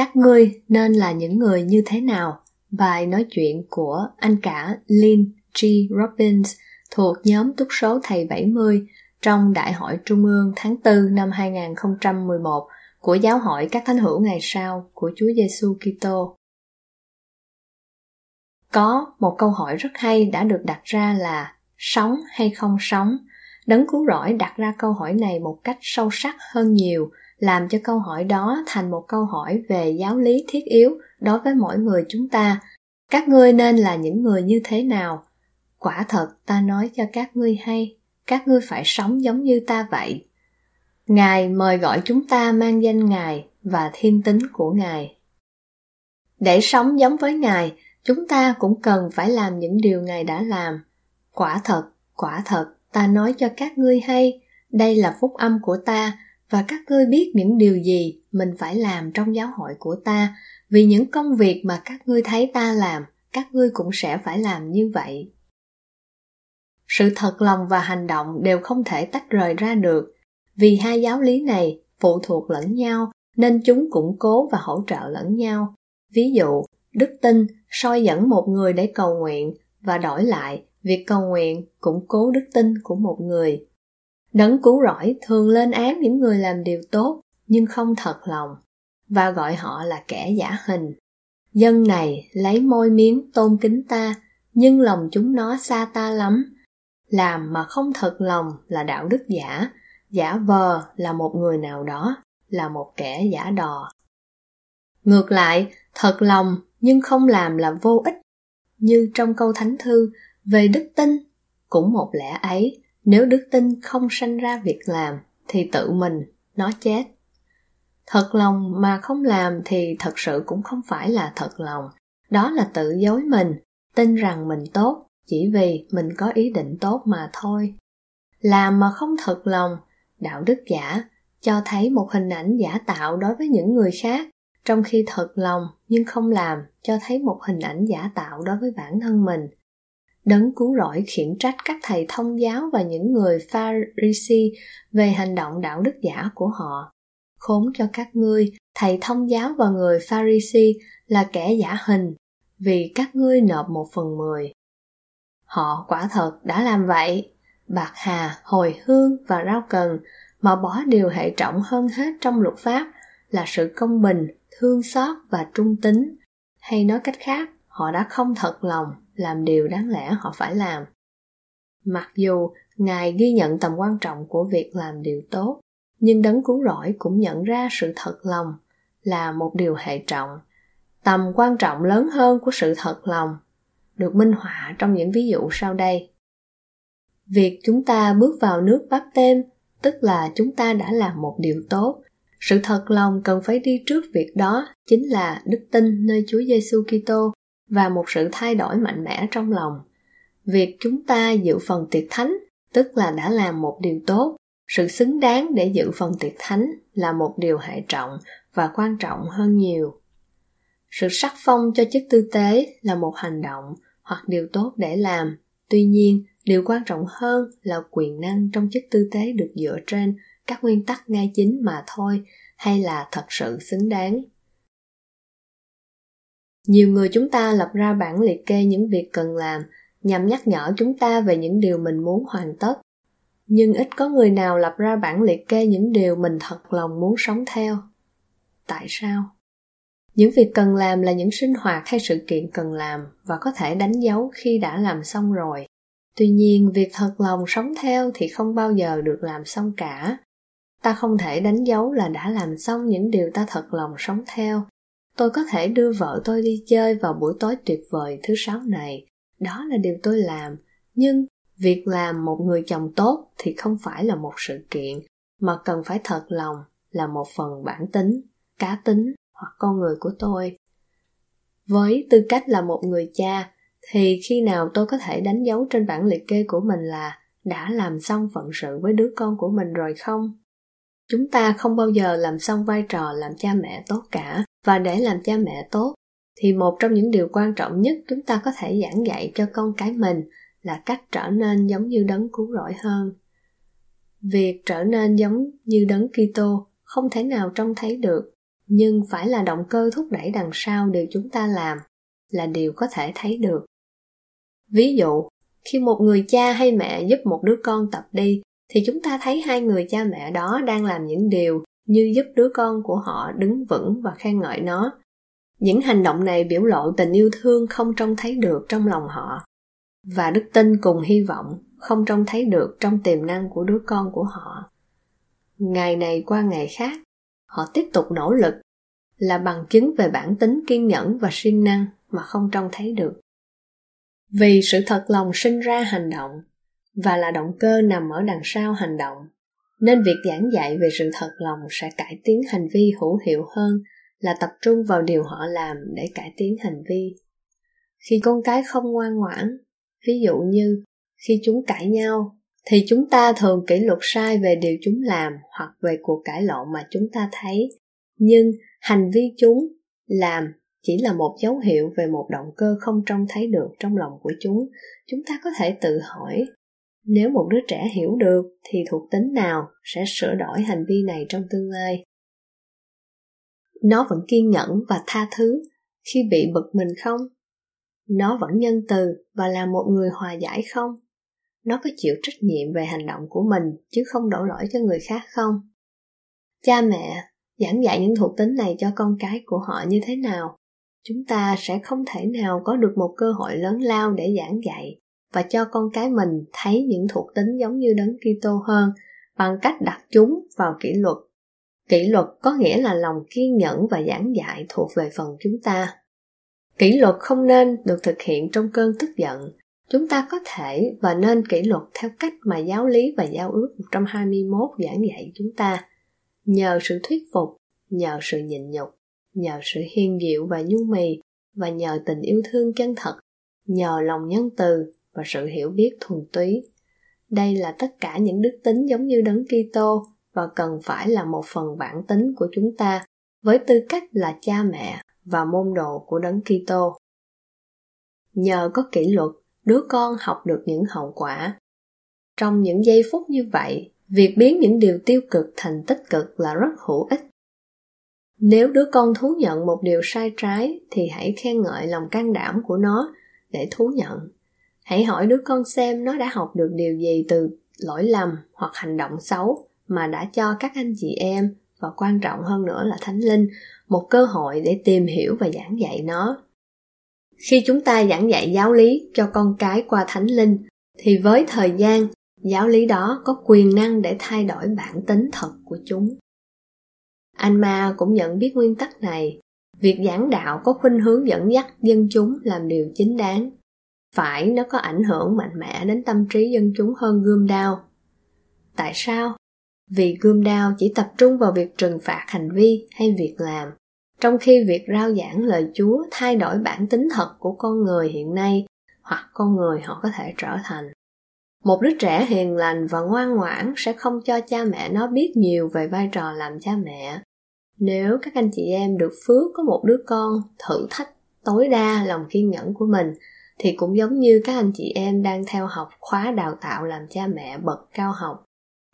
Các ngươi nên là những người như thế nào? Bài nói chuyện của anh cả Lynn G. Robbins thuộc nhóm túc số thầy 70 trong Đại hội Trung ương tháng 4 năm 2011 của Giáo hội các thánh hữu ngày sau của Chúa Giêsu Kitô. Có một câu hỏi rất hay đã được đặt ra là sống hay không sống? Đấng cứu rỗi đặt ra câu hỏi này một cách sâu sắc hơn nhiều làm cho câu hỏi đó thành một câu hỏi về giáo lý thiết yếu đối với mỗi người chúng ta. Các ngươi nên là những người như thế nào? Quả thật, ta nói cho các ngươi hay, các ngươi phải sống giống như ta vậy. Ngài mời gọi chúng ta mang danh ngài và thiên tính của ngài. Để sống giống với ngài, chúng ta cũng cần phải làm những điều ngài đã làm. Quả thật quả thật, ta nói cho các ngươi hay, đây là phúc âm của ta và các ngươi biết những điều gì mình phải làm trong giáo hội của ta. Vì những công việc mà các ngươi thấy ta làm, các ngươi cũng sẽ phải làm như vậy. Sự thật lòng và hành động đều không thể tách rời ra được. Vì hai giáo lý này phụ thuộc lẫn nhau, nên chúng củng cố và hỗ trợ lẫn nhau. Ví dụ, đức tin soi dẫn một người để cầu nguyện và đổi lại, việc cầu nguyện củng cố đức tin của một người. Đấng cứu rỗi thường lên án những người làm điều tốt nhưng không thật lòng và gọi họ là kẻ giả hình. Dân này lấy môi miếng tôn kính ta nhưng lòng chúng nó xa ta lắm. Làm mà không thật lòng là đạo đức giả, giả vờ là một người nào đó, là một kẻ giả đò. Ngược lại, thật lòng nhưng không làm là vô ích. Như trong câu thánh thư về đức tin, cũng một lẽ ấy, nếu đức tin không sanh ra việc làm, thì tự mình nó chết. Thật lòng mà không làm thì thật sự cũng không phải là thật lòng. Đó là tự dối mình, tin rằng mình tốt, chỉ vì mình có ý định tốt mà thôi. Làm mà không thật lòng, đạo đức giả, cho thấy một hình ảnh giả tạo đối với những người khác, trong khi thật lòng nhưng không làm, cho thấy một hình ảnh giả tạo đối với bản thân mình. Đấng cứu rỗi khiển trách các thầy thông giáo và những người Pharisee về hành động đạo đức giả của họ. Khốn cho các ngươi, thầy thông giáo và người Pharisee là kẻ giả hình, vì các ngươi nộp một phần mười. Họ quả thật đã làm vậy, bạc hà, hồi hương và rau cần, mà bỏ điều hệ trọng hơn hết trong luật pháp là sự công bình, thương xót và trung tính. Hay nói cách khác, họ đã không thật lòng làm điều đáng lẽ họ phải làm. Mặc dù ngài ghi nhận tầm quan trọng của việc làm điều tốt, nhưng đấng cứu rỗi cũng nhận ra sự thật lòng là một điều hệ trọng. Tầm quan trọng lớn hơn của sự thật lòng được minh họa trong những ví dụ sau đây. Việc chúng ta bước vào nước bắp tên tức là chúng ta đã làm một điều tốt, sự thật lòng cần phải đi trước việc đó chính là đức tin nơi Chúa Giêsu Kitô và một sự thay đổi mạnh mẽ trong lòng. Việc chúng ta dự phần tiệc thánh, tức là đã làm một điều tốt, sự xứng đáng để dự phần tiệc thánh là một điều hệ trọng và quan trọng hơn nhiều. Sự sắc phong cho chức tư tế là một hành động hoặc điều tốt để làm. Tuy nhiên, điều quan trọng hơn là quyền năng trong chức tư tế được dựa trên các nguyên tắc ngay chính mà thôi, hay là thật sự xứng đáng nhiều người chúng ta lập ra bản liệt kê những việc cần làm nhằm nhắc nhở chúng ta về những điều mình muốn hoàn tất. Nhưng ít có người nào lập ra bản liệt kê những điều mình thật lòng muốn sống theo. Tại sao? Những việc cần làm là những sinh hoạt hay sự kiện cần làm và có thể đánh dấu khi đã làm xong rồi. Tuy nhiên, việc thật lòng sống theo thì không bao giờ được làm xong cả. Ta không thể đánh dấu là đã làm xong những điều ta thật lòng sống theo tôi có thể đưa vợ tôi đi chơi vào buổi tối tuyệt vời thứ sáu này. Đó là điều tôi làm. Nhưng việc làm một người chồng tốt thì không phải là một sự kiện, mà cần phải thật lòng là một phần bản tính, cá tính hoặc con người của tôi. Với tư cách là một người cha, thì khi nào tôi có thể đánh dấu trên bản liệt kê của mình là đã làm xong phận sự với đứa con của mình rồi không? Chúng ta không bao giờ làm xong vai trò làm cha mẹ tốt cả và để làm cha mẹ tốt, thì một trong những điều quan trọng nhất chúng ta có thể giảng dạy cho con cái mình là cách trở nên giống như đấng cứu rỗi hơn. Việc trở nên giống như đấng Kitô không thể nào trông thấy được, nhưng phải là động cơ thúc đẩy đằng sau điều chúng ta làm là điều có thể thấy được. Ví dụ, khi một người cha hay mẹ giúp một đứa con tập đi, thì chúng ta thấy hai người cha mẹ đó đang làm những điều như giúp đứa con của họ đứng vững và khen ngợi nó. Những hành động này biểu lộ tình yêu thương không trông thấy được trong lòng họ, và đức tin cùng hy vọng không trông thấy được trong tiềm năng của đứa con của họ. Ngày này qua ngày khác, họ tiếp tục nỗ lực, là bằng chứng về bản tính kiên nhẫn và siêng năng mà không trông thấy được. Vì sự thật lòng sinh ra hành động, và là động cơ nằm ở đằng sau hành động nên việc giảng dạy về sự thật lòng sẽ cải tiến hành vi hữu hiệu hơn là tập trung vào điều họ làm để cải tiến hành vi. Khi con cái không ngoan ngoãn, ví dụ như khi chúng cãi nhau, thì chúng ta thường kỷ luật sai về điều chúng làm hoặc về cuộc cãi lộn mà chúng ta thấy. Nhưng hành vi chúng làm chỉ là một dấu hiệu về một động cơ không trông thấy được trong lòng của chúng. Chúng ta có thể tự hỏi nếu một đứa trẻ hiểu được thì thuộc tính nào sẽ sửa đổi hành vi này trong tương lai? Nó vẫn kiên nhẫn và tha thứ khi bị bực mình không? Nó vẫn nhân từ và là một người hòa giải không? Nó có chịu trách nhiệm về hành động của mình chứ không đổ lỗi cho người khác không? Cha mẹ giảng dạy những thuộc tính này cho con cái của họ như thế nào? Chúng ta sẽ không thể nào có được một cơ hội lớn lao để giảng dạy và cho con cái mình thấy những thuộc tính giống như đấng Kitô hơn bằng cách đặt chúng vào kỷ luật. Kỷ luật có nghĩa là lòng kiên nhẫn và giảng dạy thuộc về phần chúng ta. Kỷ luật không nên được thực hiện trong cơn tức giận. Chúng ta có thể và nên kỷ luật theo cách mà giáo lý và giao ước 121 giảng dạy chúng ta. Nhờ sự thuyết phục, nhờ sự nhịn nhục, nhờ sự hiền diệu và nhu mì, và nhờ tình yêu thương chân thật, nhờ lòng nhân từ và sự hiểu biết thuần túy. Đây là tất cả những đức tính giống như đấng Kitô và cần phải là một phần bản tính của chúng ta với tư cách là cha mẹ và môn đồ của đấng Kitô. Nhờ có kỷ luật, đứa con học được những hậu quả. Trong những giây phút như vậy, việc biến những điều tiêu cực thành tích cực là rất hữu ích. Nếu đứa con thú nhận một điều sai trái thì hãy khen ngợi lòng can đảm của nó để thú nhận. Hãy hỏi đứa con xem nó đã học được điều gì từ lỗi lầm hoặc hành động xấu mà đã cho các anh chị em. Và quan trọng hơn nữa là thánh linh, một cơ hội để tìm hiểu và giảng dạy nó. Khi chúng ta giảng dạy giáo lý cho con cái qua thánh linh, thì với thời gian, giáo lý đó có quyền năng để thay đổi bản tính thật của chúng. Anh ma cũng nhận biết nguyên tắc này. Việc giảng đạo có khuynh hướng dẫn dắt dân chúng làm điều chính đáng phải nó có ảnh hưởng mạnh mẽ đến tâm trí dân chúng hơn gươm đao. Tại sao? Vì gươm đao chỉ tập trung vào việc trừng phạt hành vi hay việc làm, trong khi việc rao giảng lời chúa thay đổi bản tính thật của con người hiện nay hoặc con người họ có thể trở thành. Một đứa trẻ hiền lành và ngoan ngoãn sẽ không cho cha mẹ nó biết nhiều về vai trò làm cha mẹ. Nếu các anh chị em được phước có một đứa con thử thách tối đa lòng kiên nhẫn của mình thì cũng giống như các anh chị em đang theo học khóa đào tạo làm cha mẹ bậc cao học.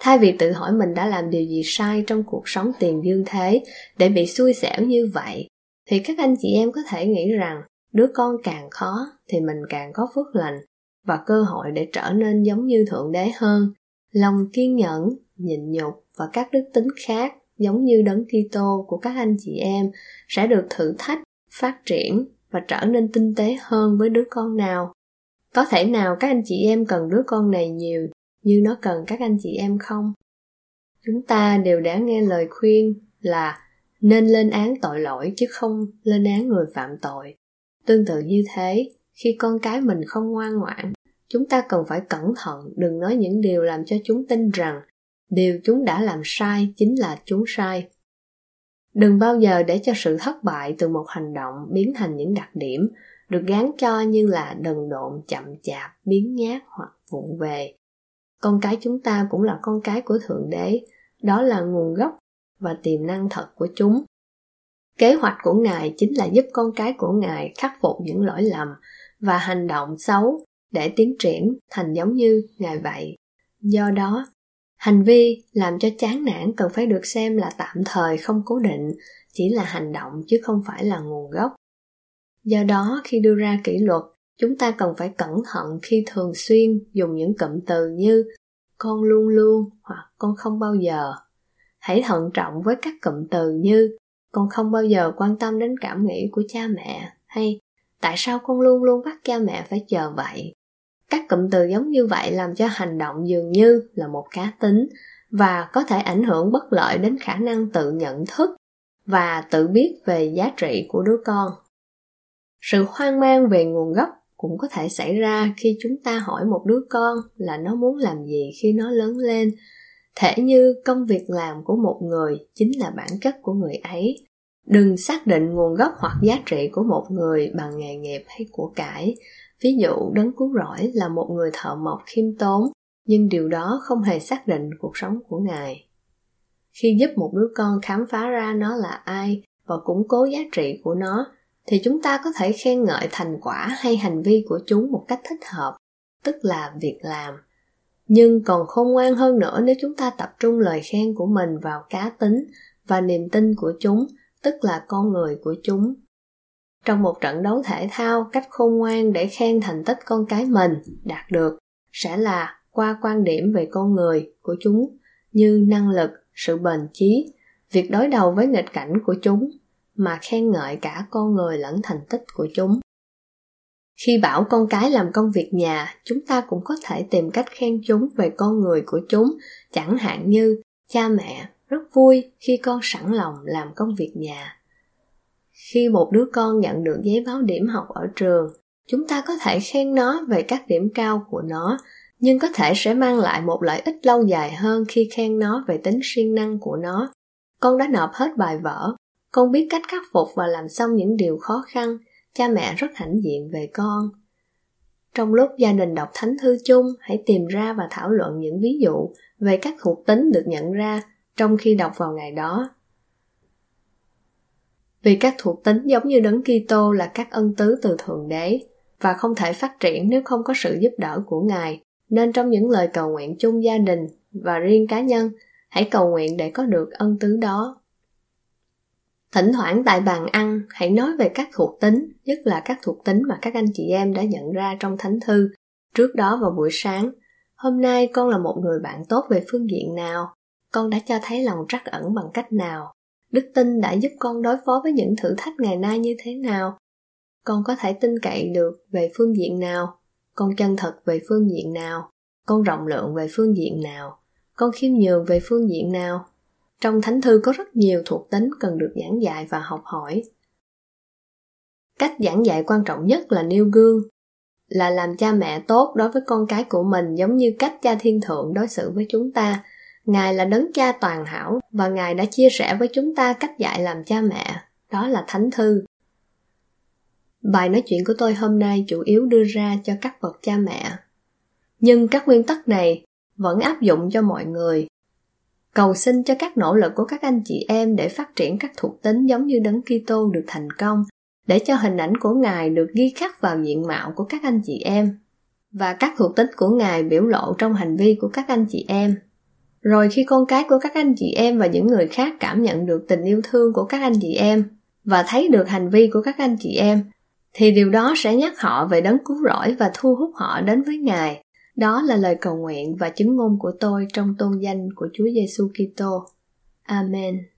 Thay vì tự hỏi mình đã làm điều gì sai trong cuộc sống tiền dương thế để bị xui xẻo như vậy, thì các anh chị em có thể nghĩ rằng đứa con càng khó thì mình càng có phước lành và cơ hội để trở nên giống như thượng đế hơn. Lòng kiên nhẫn, nhịn nhục và các đức tính khác giống như đấng Kitô của các anh chị em sẽ được thử thách, phát triển và trở nên tinh tế hơn với đứa con nào. Có thể nào các anh chị em cần đứa con này nhiều như nó cần các anh chị em không? Chúng ta đều đã nghe lời khuyên là nên lên án tội lỗi chứ không lên án người phạm tội. Tương tự như thế, khi con cái mình không ngoan ngoãn, chúng ta cần phải cẩn thận, đừng nói những điều làm cho chúng tin rằng điều chúng đã làm sai chính là chúng sai đừng bao giờ để cho sự thất bại từ một hành động biến thành những đặc điểm được gán cho như là đần độn, chậm chạp, biến nhát hoặc vụng về. Con cái chúng ta cũng là con cái của thượng đế. Đó là nguồn gốc và tiềm năng thật của chúng. Kế hoạch của ngài chính là giúp con cái của ngài khắc phục những lỗi lầm và hành động xấu để tiến triển thành giống như ngài vậy. Do đó hành vi làm cho chán nản cần phải được xem là tạm thời không cố định, chỉ là hành động chứ không phải là nguồn gốc. Do đó, khi đưa ra kỷ luật, chúng ta cần phải cẩn thận khi thường xuyên dùng những cụm từ như con luôn luôn hoặc con không bao giờ hãy thận trọng với các cụm từ như con không bao giờ quan tâm đến cảm nghĩ của cha mẹ hay tại sao con luôn luôn bắt cha mẹ phải chờ vậy? Các cụm từ giống như vậy làm cho hành động dường như là một cá tính và có thể ảnh hưởng bất lợi đến khả năng tự nhận thức và tự biết về giá trị của đứa con. Sự hoang mang về nguồn gốc cũng có thể xảy ra khi chúng ta hỏi một đứa con là nó muốn làm gì khi nó lớn lên. Thể như công việc làm của một người chính là bản chất của người ấy. Đừng xác định nguồn gốc hoặc giá trị của một người bằng nghề nghiệp hay của cải ví dụ, đấng cứu rỗi là một người thợ mộc khiêm tốn, nhưng điều đó không hề xác định cuộc sống của ngài. Khi giúp một đứa con khám phá ra nó là ai và củng cố giá trị của nó, thì chúng ta có thể khen ngợi thành quả hay hành vi của chúng một cách thích hợp, tức là việc làm. Nhưng còn khôn ngoan hơn nữa nếu chúng ta tập trung lời khen của mình vào cá tính và niềm tin của chúng, tức là con người của chúng trong một trận đấu thể thao cách khôn ngoan để khen thành tích con cái mình đạt được sẽ là qua quan điểm về con người của chúng như năng lực, sự bền chí, việc đối đầu với nghịch cảnh của chúng mà khen ngợi cả con người lẫn thành tích của chúng. Khi bảo con cái làm công việc nhà, chúng ta cũng có thể tìm cách khen chúng về con người của chúng, chẳng hạn như cha mẹ rất vui khi con sẵn lòng làm công việc nhà khi một đứa con nhận được giấy báo điểm học ở trường, chúng ta có thể khen nó về các điểm cao của nó, nhưng có thể sẽ mang lại một lợi ích lâu dài hơn khi khen nó về tính siêng năng của nó. Con đã nộp hết bài vở, con biết cách khắc phục và làm xong những điều khó khăn, cha mẹ rất hãnh diện về con. Trong lúc gia đình đọc thánh thư chung, hãy tìm ra và thảo luận những ví dụ về các thuộc tính được nhận ra trong khi đọc vào ngày đó vì các thuộc tính giống như đấng Kitô là các ân tứ từ thượng đế và không thể phát triển nếu không có sự giúp đỡ của ngài nên trong những lời cầu nguyện chung gia đình và riêng cá nhân hãy cầu nguyện để có được ân tứ đó Thỉnh thoảng tại bàn ăn, hãy nói về các thuộc tính, nhất là các thuộc tính mà các anh chị em đã nhận ra trong thánh thư. Trước đó vào buổi sáng, hôm nay con là một người bạn tốt về phương diện nào? Con đã cho thấy lòng trắc ẩn bằng cách nào? Đức tin đã giúp con đối phó với những thử thách ngày nay như thế nào? Con có thể tin cậy được về phương diện nào? Con chân thật về phương diện nào? Con rộng lượng về phương diện nào? Con khiêm nhường về phương diện nào? Trong thánh thư có rất nhiều thuộc tính cần được giảng dạy và học hỏi. Cách giảng dạy quan trọng nhất là nêu gương, là làm cha mẹ tốt đối với con cái của mình giống như cách cha thiên thượng đối xử với chúng ta. Ngài là đấng cha toàn hảo và Ngài đã chia sẻ với chúng ta cách dạy làm cha mẹ, đó là thánh thư. Bài nói chuyện của tôi hôm nay chủ yếu đưa ra cho các bậc cha mẹ. Nhưng các nguyên tắc này vẫn áp dụng cho mọi người Cầu xin cho các nỗ lực của các anh chị em để phát triển các thuộc tính giống như đấng Kitô được thành công, để cho hình ảnh của Ngài được ghi khắc vào diện mạo của các anh chị em và các thuộc tính của Ngài biểu lộ trong hành vi của các anh chị em. Rồi khi con cái của các anh chị em và những người khác cảm nhận được tình yêu thương của các anh chị em và thấy được hành vi của các anh chị em, thì điều đó sẽ nhắc họ về đấng cứu rỗi và thu hút họ đến với Ngài đó là lời cầu nguyện và chứng ngôn của tôi trong tôn danh của Chúa Giêsu Kitô. Amen.